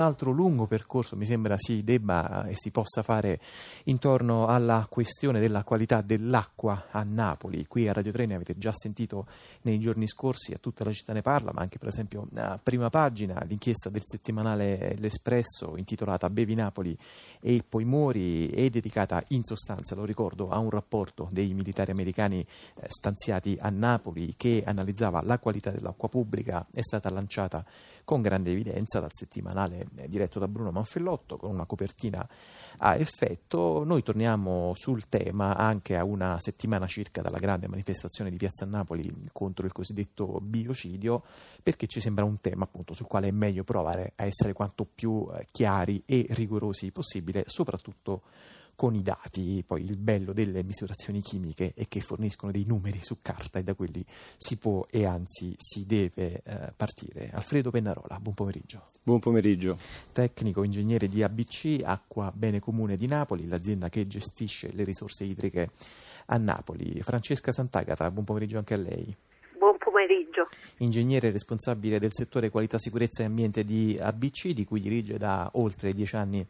Altro lungo percorso mi sembra si debba e si possa fare intorno alla questione della qualità dell'acqua a Napoli. Qui a Radio 3 ne avete già sentito nei giorni scorsi, a tutta la città ne parla, ma anche per esempio a prima pagina l'inchiesta del settimanale L'Espresso intitolata Bevi Napoli e poi muori è dedicata in sostanza, lo ricordo, a un rapporto dei militari americani eh, stanziati a Napoli che analizzava la qualità dell'acqua pubblica, è stata lanciata con grande evidenza dal settimanale eh, diretto da Bruno Manfellotto con una copertina a effetto. Noi torniamo sul tema anche a una settimana circa dalla grande manifestazione di Piazza Napoli contro il cosiddetto biocidio perché ci sembra un tema appunto sul quale è meglio provare a essere quanto più eh, chiari e rigorosi possibile, soprattutto con i dati, poi il bello delle misurazioni chimiche è che forniscono dei numeri su carta e da quelli si può e anzi si deve eh, partire. Alfredo Pennarola, buon pomeriggio. Buon pomeriggio. Tecnico ingegnere di ABC, Acqua Bene Comune di Napoli, l'azienda che gestisce le risorse idriche a Napoli. Francesca Sant'Agata, buon pomeriggio anche a lei buon pomeriggio. Ingegnere responsabile del settore qualità, sicurezza e ambiente di ABC, di cui dirige da oltre dieci anni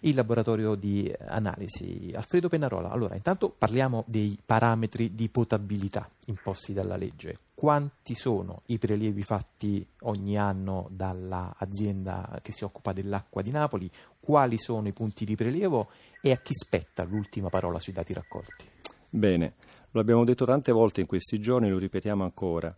il laboratorio di analisi. Alfredo Pennarola, allora intanto parliamo dei parametri di potabilità imposti dalla legge. Quanti sono i prelievi fatti ogni anno dall'azienda che si occupa dell'acqua di Napoli? Quali sono i punti di prelievo e a chi spetta l'ultima parola sui dati raccolti? Bene, lo abbiamo detto tante volte in questi giorni, lo ripetiamo ancora.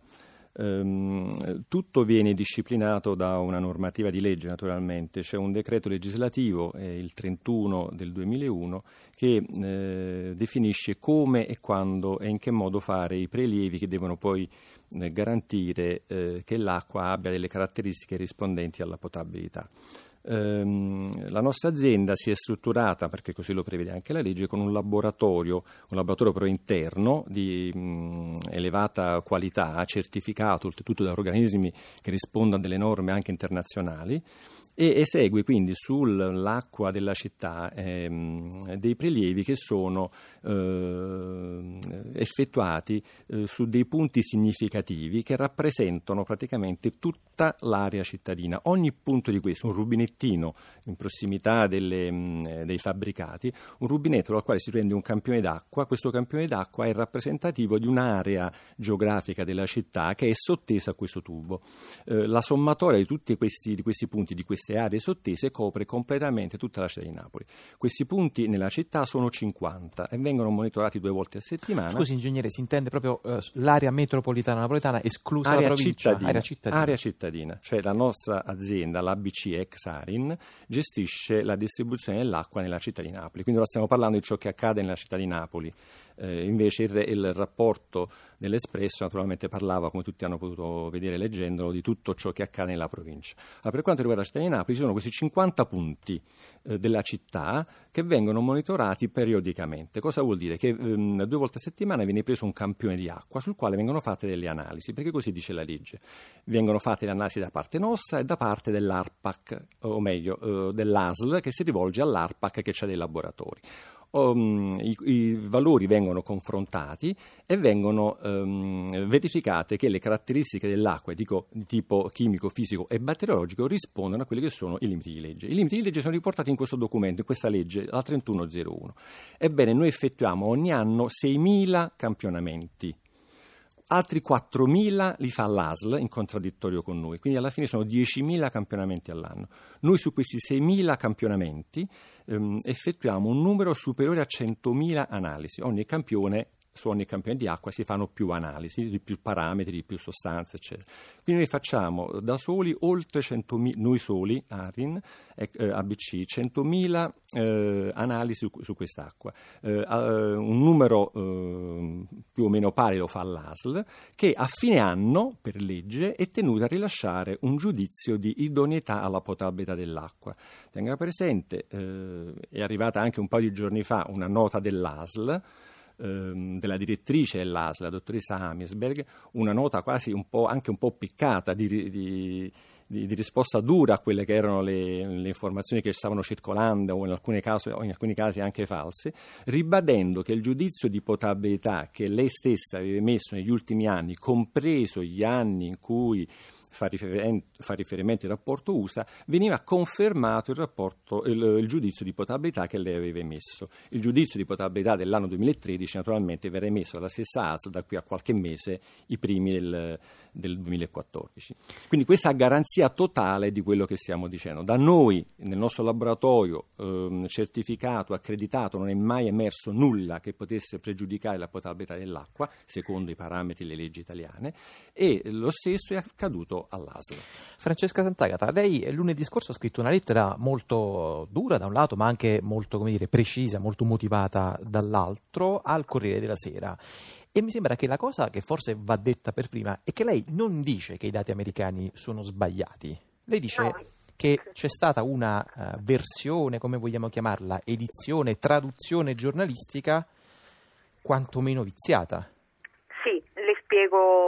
Ehm, tutto viene disciplinato da una normativa di legge naturalmente, c'è un decreto legislativo, eh, il 31 del 2001, che eh, definisce come e quando e in che modo fare i prelievi che devono poi eh, garantire eh, che l'acqua abbia delle caratteristiche rispondenti alla potabilità. Ehm, la nostra azienda si è strutturata, perché così lo prevede anche la legge, con un laboratorio, un laboratorio però interno di mh, elevata qualità, certificato oltretutto da organismi che rispondono a delle norme anche internazionali e esegue quindi sull'acqua della città ehm, dei prelievi che sono eh, effettuati eh, su dei punti significativi che rappresentano praticamente tutta l'area cittadina. Ogni punto di questo, un rubinettino in prossimità delle, mh, dei fabbricati, un rubinetto dal quale si prende un campione d'acqua, questo campione d'acqua è rappresentativo di un'area geografica della città che è sottesa a questo tubo. Eh, la sommatoria di tutti questi, di questi punti, di questi queste aree sottese copre completamente tutta la città di Napoli. Questi punti nella città sono 50 e vengono monitorati due volte a settimana. Scusi ingegnere, si intende proprio uh, l'area metropolitana napoletana esclusa area la provincia? Cittadina, area cittadina. Area cittadina, cioè la nostra azienda, l'ABC ex Arin, gestisce la distribuzione dell'acqua nella città di Napoli. Quindi ora stiamo parlando di ciò che accade nella città di Napoli. Eh, invece il, il, rapporto dell'Espresso naturalmente parlava, come tutti hanno potuto vedere leggendolo, di tutto ciò che accade nella provincia. Allora, per quanto riguarda la città di Napoli ci sono questi 50 punti eh, della città che vengono monitorati periodicamente. Cosa vuol dire? Che ehm, due volte a settimana viene preso un campione di acqua sul quale vengono fatte delle analisi, perché così dice la legge. Vengono fatte le analisi da parte nostra e da parte dell'ARPAC, o meglio eh, dell'ASL che si rivolge all'ARPAC che ha dei laboratori um, i, i, valori vengono confrontati e vengono um, verificate che le caratteristiche dell'acqua dico, di tipo chimico, fisico e batteriologico rispondono a quelli che sono i limiti di legge. I limiti di legge sono riportati in questo documento, in questa legge, la 3101. Ebbene, noi effettuiamo ogni anno 6.000 campionamenti altri 4.000 li fa l'ASL in contraddittorio con noi, quindi alla fine sono 10.000 campionamenti all'anno. Noi su questi 6.000 campionamenti ehm, effettuiamo un numero superiore a 100.000 analisi, ogni campione su ogni campione di acqua si fanno più analisi, di più parametri, di più sostanze, eccetera. Quindi noi facciamo da soli oltre 100.000, noi soli, ARIN, eh, ABC, 100.000 eh, analisi su, su quest'acqua. Eh, un numero eh, più o meno pari lo fa l'ASL, che a fine anno, per legge, è tenuta a rilasciare un giudizio di idoneità alla potabilità dell'acqua. Tenga presente, eh, è arrivata anche un paio di giorni fa una nota dell'ASL, ehm, della direttrice dell'ASL, la dottoressa Hamisberg, una nota quasi un anche un po' piccata di, di, di, di risposta dura a quelle che erano le, le, informazioni che stavano circolando o in, casi, o in alcuni casi anche false, ribadendo che il giudizio di potabilità che lei stessa aveva emesso negli ultimi anni, compreso gli anni in cui fa, riferimento, fa riferimento al rapporto USA, veniva confermato il, rapporto, il, il, giudizio di potabilità che lei aveva emesso. Il giudizio di potabilità dell'anno 2013 naturalmente verrà emesso dalla stessa ASL da qui a qualche mese, i primi del, del 2014. Quindi questa garanzia totale di quello che stiamo dicendo. Da noi, nel nostro laboratorio eh, certificato, accreditato, non è mai emerso nulla che potesse pregiudicare la potabilità dell'acqua, secondo i parametri delle leggi italiane, e lo stesso è accaduto all'ASL. Francesca Sant'Agata, lei lunedì scorso ha scritto una lettera molto dura da un lato, ma anche molto dire, precisa, molto motivata dall'altro al Corriere della Sera. E mi sembra che la cosa che forse va detta per prima è che lei non dice che i dati americani sono sbagliati. Lei dice no. che c'è stata una uh, versione, come vogliamo chiamarla, edizione, traduzione giornalistica quantomeno viziata spiego,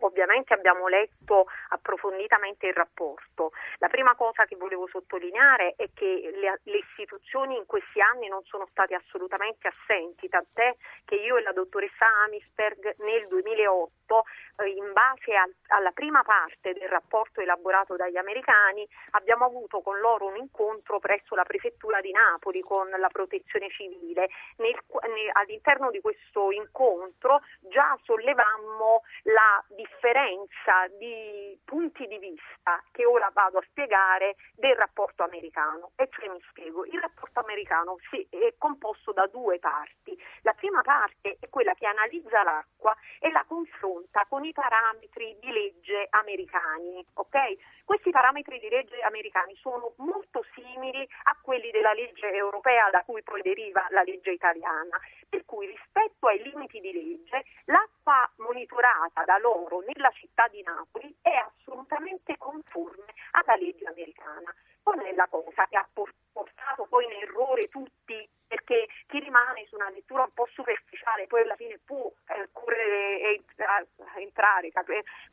ovviamente abbiamo letto approfonditamente il rapporto. La prima cosa che volevo sottolineare è che le, le istituzioni in questi anni non sono state assolutamente assenti, tant'è che io e la dottoressa Amisberg nel 2008, eh, in base al, alla prima parte del rapporto elaborato dagli americani, abbiamo avuto con loro un incontro presso la prefettura di Napoli con la protezione civile. Nel, nel, all'interno di questo incontro già sollevammo la differenza di punti di vista che ora vado a spiegare del rapporto americano. E cioè mi spiego, il rapporto americano sì, è composto da due parti. La prima parte è quella che analizza l'acqua e la confronta con i parametri di legge americani. Okay? Questi parametri di legge americani sono molto simili a quelli della legge europea da cui poi deriva la legge italiana, per cui rispetto ai limiti di legge l'acqua monitorata da loro nella città di Napoli è assolutamente conforme alla legge americana. Qual è la cosa che ha portato poi in errore tutti perché chi rimane su una lettura un po' superficiale poi alla fine può eh, correre e eh, entrare,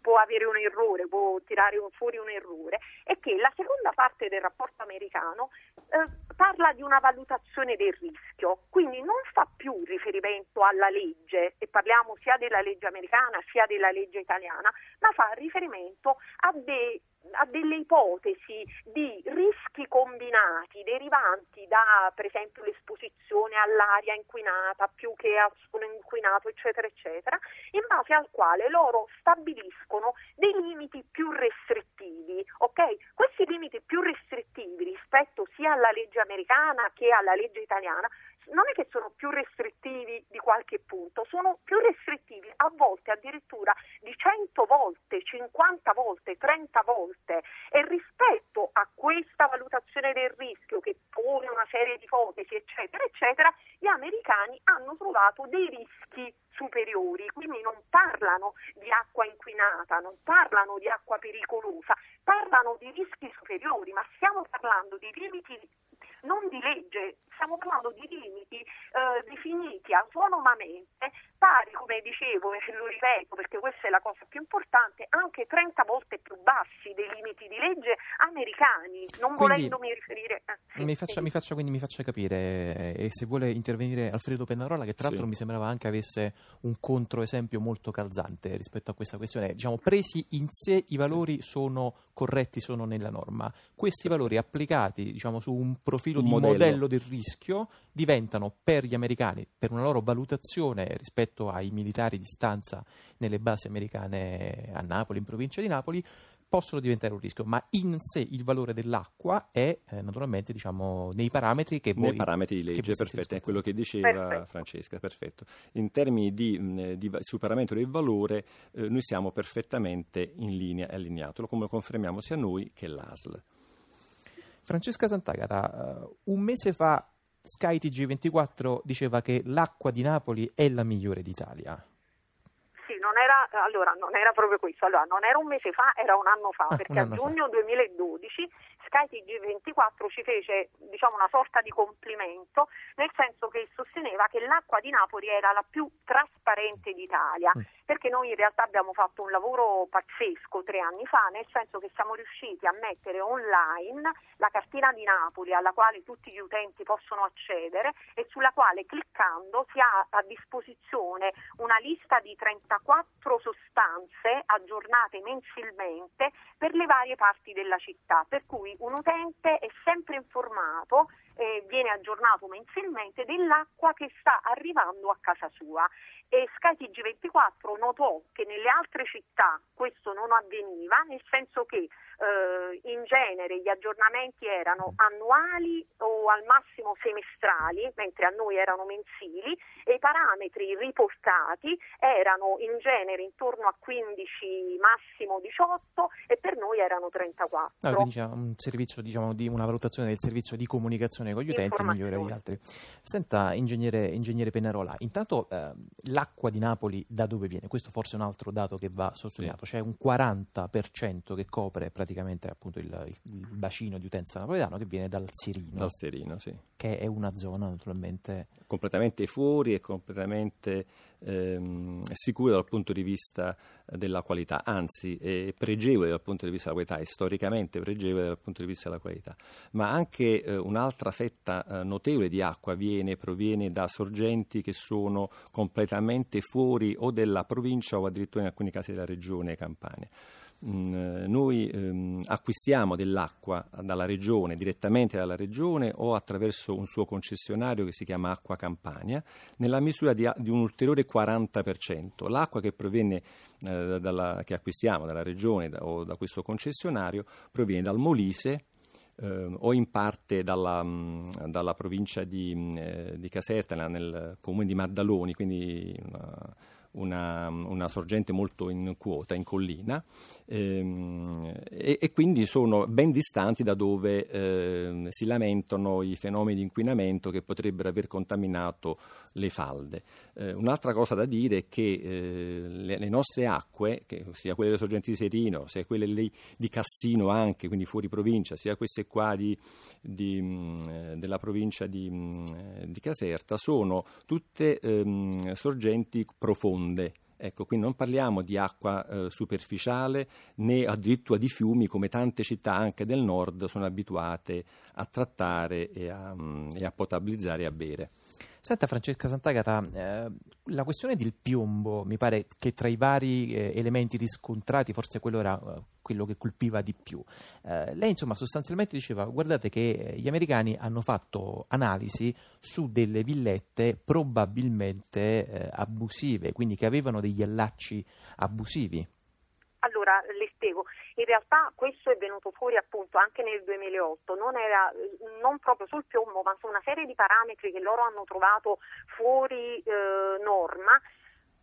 può avere un errore, può tirare fuori un errore, è che la seconda parte del rapporto americano eh, parla di una valutazione del rischio, quindi non fa più riferimento alla legge, e parliamo sia della legge americana sia della legge italiana, ma fa riferimento a dei a delle ipotesi di rischi combinati derivanti da per esempio l'esposizione all'aria inquinata più che al suolo inquinato eccetera eccetera in base al quale loro stabiliscono dei limiti più restrittivi ok? Questi limiti più restrittivi rispetto sia alla legge americana che alla legge italiana non è che sono più restrittivi di qualche punto, sono più restrittivi a volte addirittura di 100 volte, 50 volte, 30 volte. E rispetto a questa valutazione del rischio che pone una serie di ipotesi eccetera eccetera, gli americani hanno trovato dei rischi superiori, quindi non parlano di acqua inquinata, non parlano di acqua pericolosa, parlano di rischi superiori, ma stiamo parlando di limiti non di legge, stiamo parlando di limiti eh, definiti autonomamente, pari, come dicevo, e lo ripeto perché questa è la cosa più importante, anche 30 volte più bassi dei limiti di legge americani, non quindi, volendomi riferire... Eh, sì, mi, faccia, sì. mi, faccia, quindi mi faccia capire, eh, e se vuole intervenire Alfredo Pennarola, che tra l'altro sì. mi sembrava anche avesse un controesempio molto calzante rispetto a questa questione, diciamo, presi in sé i valori sono corretti, sono nella norma, questi valori applicati diciamo, su un profilo un di modello. modello del rischio diventano per gli americani, per una loro valutazione rispetto ai militari di stanza nelle basi americane a Napoli, in provincia di Napoli, possono diventare un rischio, ma in sé il valore dell'acqua è eh, naturalmente diciamo, nei parametri che voi... Nei parametri di legge, perfetto, è quello che diceva perfetto. Francesca, perfetto. In termini di, di superamento del valore eh, noi siamo perfettamente in linea e allineato, lo come confermiamo sia noi che l'ASL. Francesca Sant'Agata, uh, un mese fa Sky TG24 diceva che l'acqua di Napoli è la migliore d'Italia. Sì, non era, allora, non era proprio questo, allora, non era un mese fa, era un anno fa, ah, perché a giugno fa. 2012 Sky TG24 ci fece diciamo, una sorta di complimento, nel senso che sosteneva che l'acqua di Napoli era la più trasparente d'Italia, mm. perché noi in realtà abbiamo fatto un lavoro pazzesco tre anni fa, nel senso che siamo riusciti a mettere online la cartina di Napoli alla quale tutti gli utenti possono accedere e sulla quale cliccando si ha a disposizione una lista di 34 quattro sostanze aggiornate mensilmente per le varie parti della città, per cui un utente è sempre informato eh, viene aggiornato mensilmente dell'acqua che sta arrivando a casa sua. E SkyTG24 notò che nelle altre città questo non avveniva, nel senso che eh, in genere gli aggiornamenti erano annuali o al massimo semestrali, mentre a noi erano mensili, e i parametri riportati erano in genere intorno a 15, massimo 18 e per noi erano 34. Ah, quindi c'è un servizio, diciamo, di una valutazione del servizio di comunicazione con gli utenti migliore di altri. Senta, ingegnere, ingegnere Pennarola, intanto eh, l'acqua di Napoli da dove viene? Questo forse è un altro dato che va sottolineato, sì. c'è un 40% che copre praticamente appunto il, il, il, bacino di utenza napoletano che viene dal Sirino. Dal Sirino, sì. Che è una zona naturalmente... Completamente fuori e completamente ehm, sicura dal punto di vista della qualità, anzi è pregevole dal punto di vista della qualità, è storicamente pregevole dal punto di vista della qualità. Ma anche eh, un'altra fetta eh, notevole di acqua viene, proviene da sorgenti che sono completamente fuori o della provincia o addirittura in alcuni casi della regione Campania. Mm, noi ehm, acquistiamo dell'acqua dalla regione, direttamente dalla regione o attraverso un suo concessionario che si chiama Acqua Campania, nella misura di, di un ulteriore 40%. L'acqua che proviene eh, dalla, che acquistiamo dalla regione da, o da questo concessionario proviene dal Molise, eh, o in parte dalla, mm, dalla provincia di, mh, eh, di, Caserta, nel comune di Maddaloni, quindi una, una, una sorgente molto in quota, in collina, ehm, e, e, quindi sono ben distanti da dove eh, si lamentano i fenomeni di inquinamento che potrebbero aver contaminato le falde. Eh, un'altra cosa da dire è che eh, le, le, nostre acque, sia quelle delle sorgenti di Serino, sia quelle lì di Cassino anche, quindi fuori provincia, sia queste qua di, di, mh, mm, della provincia di, mh, mm, di, Caserta, sono tutte ehm, sorgenti profonde. Ecco, quindi non parliamo di acqua eh, superficiale né addirittura di fiumi come tante città anche del nord sono abituate a trattare e a, mh, mm, e a potabilizzare e a bere. Senta Francesca Sant'Agata, eh, la questione del piombo mi pare che tra i vari eh, elementi riscontrati forse quello era eh, quello che colpiva di più. Eh, lei insomma sostanzialmente diceva guardate che eh, gli americani hanno fatto analisi su delle villette probabilmente eh, abusive, quindi che avevano degli allacci abusivi. Allora, le spiego. In realtà questo è venuto fuori appunto anche nel 2008, non, era, non proprio sul piombo, ma su una serie di parametri che loro hanno trovato fuori eh, norma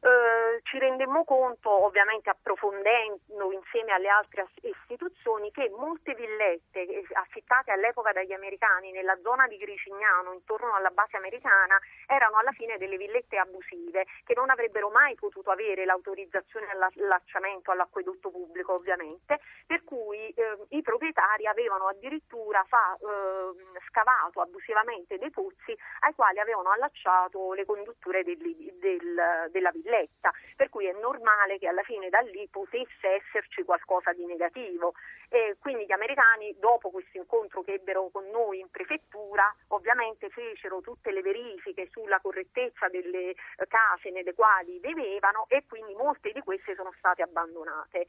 eh, ci rendemmo conto, ovviamente approfondendo insieme alle altre istituzioni, che molte villette affittate all'epoca dagli americani nella zona di Gricignano, intorno alla base americana, erano alla fine delle villette abusive, che non avrebbero mai potuto avere l'autorizzazione all'allacciamento all'acquedotto pubblico, ovviamente, per cui eh, i proprietari avevano addirittura fa, eh, scavato abusivamente dei pozzi ai quali avevano allacciato le condutture del, del, della villetta villetta, per cui è normale che alla fine da lì potesse esserci qualcosa di negativo. E quindi gli americani, dopo questo incontro che ebbero con noi in prefettura, ovviamente fecero tutte le verifiche sulla correttezza delle case nelle quali vivevano e quindi molte di queste sono state abbandonate.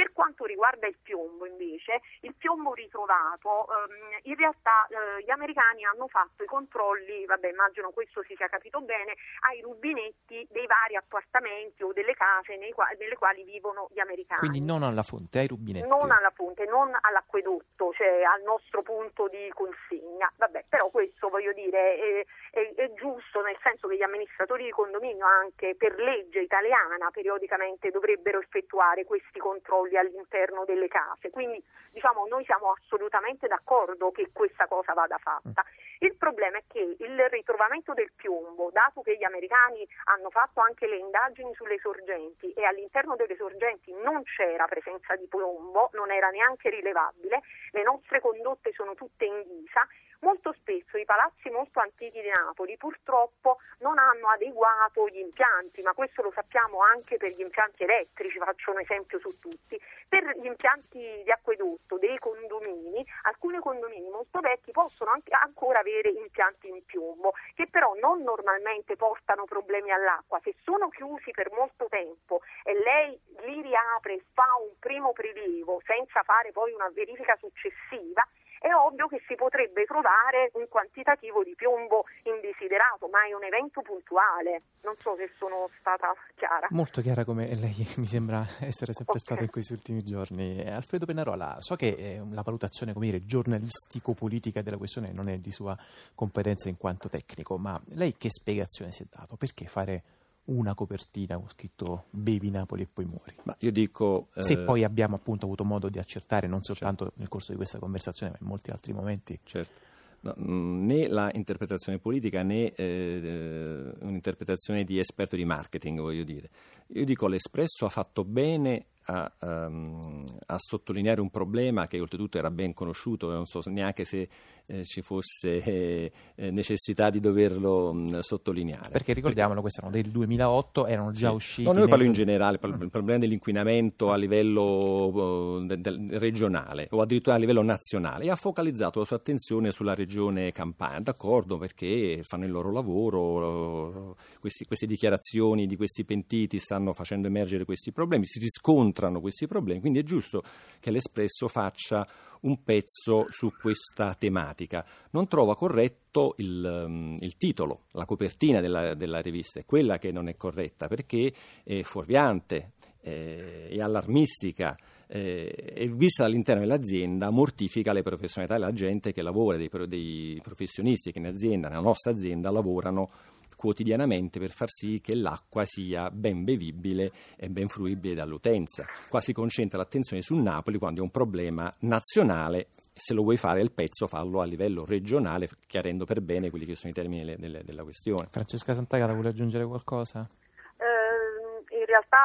Per quanto riguarda il piombo invece, il piombo ritrovato, ehm, in realtà eh, gli americani hanno fatto i controlli, vabbè immagino questo si sia capito bene, ai rubinetti dei vari appartamenti o delle case quali, nelle quali vivono gli americani. Quindi non alla fonte, ai rubinetti. Non alla fonte, non all'acquedotto, cioè al nostro punto di consegna. Vabbè, però questo voglio dire è, è, è giusto nel senso che gli amministratori di condominio anche per legge italiana periodicamente dovrebbero effettuare questi controlli controlli all'interno delle case. Quindi diciamo, noi siamo assolutamente d'accordo che questa cosa vada fatta. Il problema è che il ritrovamento del piombo, dato che gli americani hanno fatto anche le indagini sulle sorgenti e all'interno delle sorgenti non c'era presenza di piombo, non era neanche rilevabile, le nostre condotte sono tutte in ghisa, molto spesso i palazzi molto antichi di Napoli purtroppo non hanno adeguato gli impianti, ma questo lo sappiamo anche per gli impianti elettrici, faccio un esempio su tutti. Per gli impianti di acquedotto dei condomini, alcuni condomini molto vecchi possono ancora avere impianti in piombo, che però non normalmente portano problemi all'acqua. Se sono chiusi per molto tempo e lei li riapre e fa un primo prelievo senza fare poi una verifica successiva, è ovvio che si potrebbe trovare un quantitativo di piombo indesiderato, ma è un evento puntuale. Non so se sono stata chiara. Molto chiara come lei mi sembra essere sempre okay. stata in questi ultimi giorni. Alfredo Pennarola, so che eh, la valutazione come dire, giornalistico-politica della questione non è di sua competenza in quanto tecnico, ma lei che spiegazione si è dato? Perché fare una copertina con scritto Bevi Napoli e poi muori. Ma io dico... Se eh... poi abbiamo appunto avuto modo di accertare, non soltanto certo. nel corso di questa conversazione, ma in molti altri momenti. Certo. No, mm, né la interpretazione politica né eh, eh, un'interpretazione di esperto di marketing, voglio dire. Io dico l'Espresso ha fatto bene a, um, a, sottolineare un problema che oltretutto era ben conosciuto, non so neanche se eh, ci fosse eh, necessità di doverlo mh, sottolineare. Perché ricordiamolo, questi erano del 2008, erano già sì. usciti. No, noi parlo in generale, parlo, il problema dell'inquinamento a livello de, de, regionale o addirittura a livello nazionale e ha focalizzato la sua attenzione sulla regione Campania, d'accordo perché fanno il loro lavoro, questi, queste dichiarazioni di questi pentiti stanno facendo emergere questi problemi, si riscontrano questi problemi, quindi è giusto che l'Espresso faccia un pezzo su questa tematica. Non trova corretto il, um, il titolo, la copertina della, della, rivista, è quella che non è corretta perché è fuorviante, eh, è allarmistica. E vista dall'interno dell'azienda mortifica le professionalità della gente che lavora, dei, dei professionisti che in azienda, nella nostra azienda, lavorano quotidianamente per far sì che l'acqua sia ben bevibile e ben fruibile dall'utenza. Qua si concentra l'attenzione su Napoli quando è un problema nazionale se lo vuoi fare il pezzo fallo a livello regionale chiarendo per bene quelli che sono i termini della questione. Francesca Santagata vuole aggiungere qualcosa?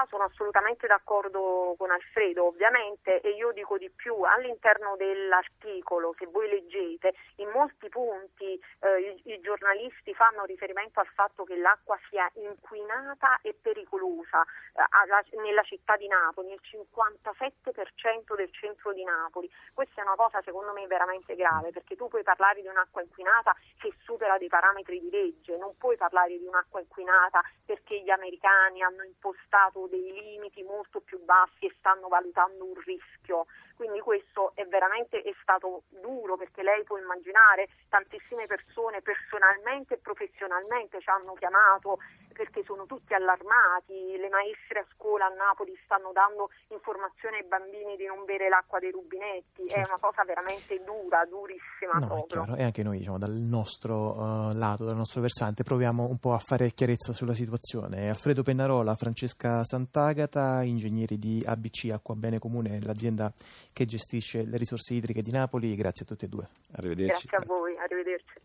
Sono assolutamente d'accordo con Alfredo, ovviamente, e io dico di più, all'interno dell'articolo, se voi leggete, in molti punti eh, i, i, giornalisti fanno riferimento al fatto che l'acqua sia inquinata e pericolosa eh, alla, nella città di Napoli, il 57% del centro di Napoli. Questa è una cosa secondo me veramente grave, perché tu puoi parlare di un'acqua inquinata che supera dei parametri di legge, non puoi parlare di un'acqua inquinata perché gli americani hanno impostato fissato dei limiti molto più bassi e stanno valutando un rischio. Quindi questo è veramente è stato duro perché lei può immaginare tantissime persone personalmente e professionalmente ci hanno chiamato perché sono tutti allarmati, le maestre a scuola a Napoli stanno dando informazioni ai bambini di non bere l'acqua dei rubinetti, certo. è una cosa veramente dura, durissima no, proprio. È chiaro. E anche noi diciamo, dal nostro uh, lato, dal nostro versante, proviamo un po' a fare chiarezza sulla situazione. Alfredo Pennarola, Francesca Sant'Agata, ingegneri di ABC Acqua Bene Comune, l'azienda che gestisce le risorse idriche di Napoli, grazie a tutti e due. Arrivederci. Grazie a voi, arrivederci.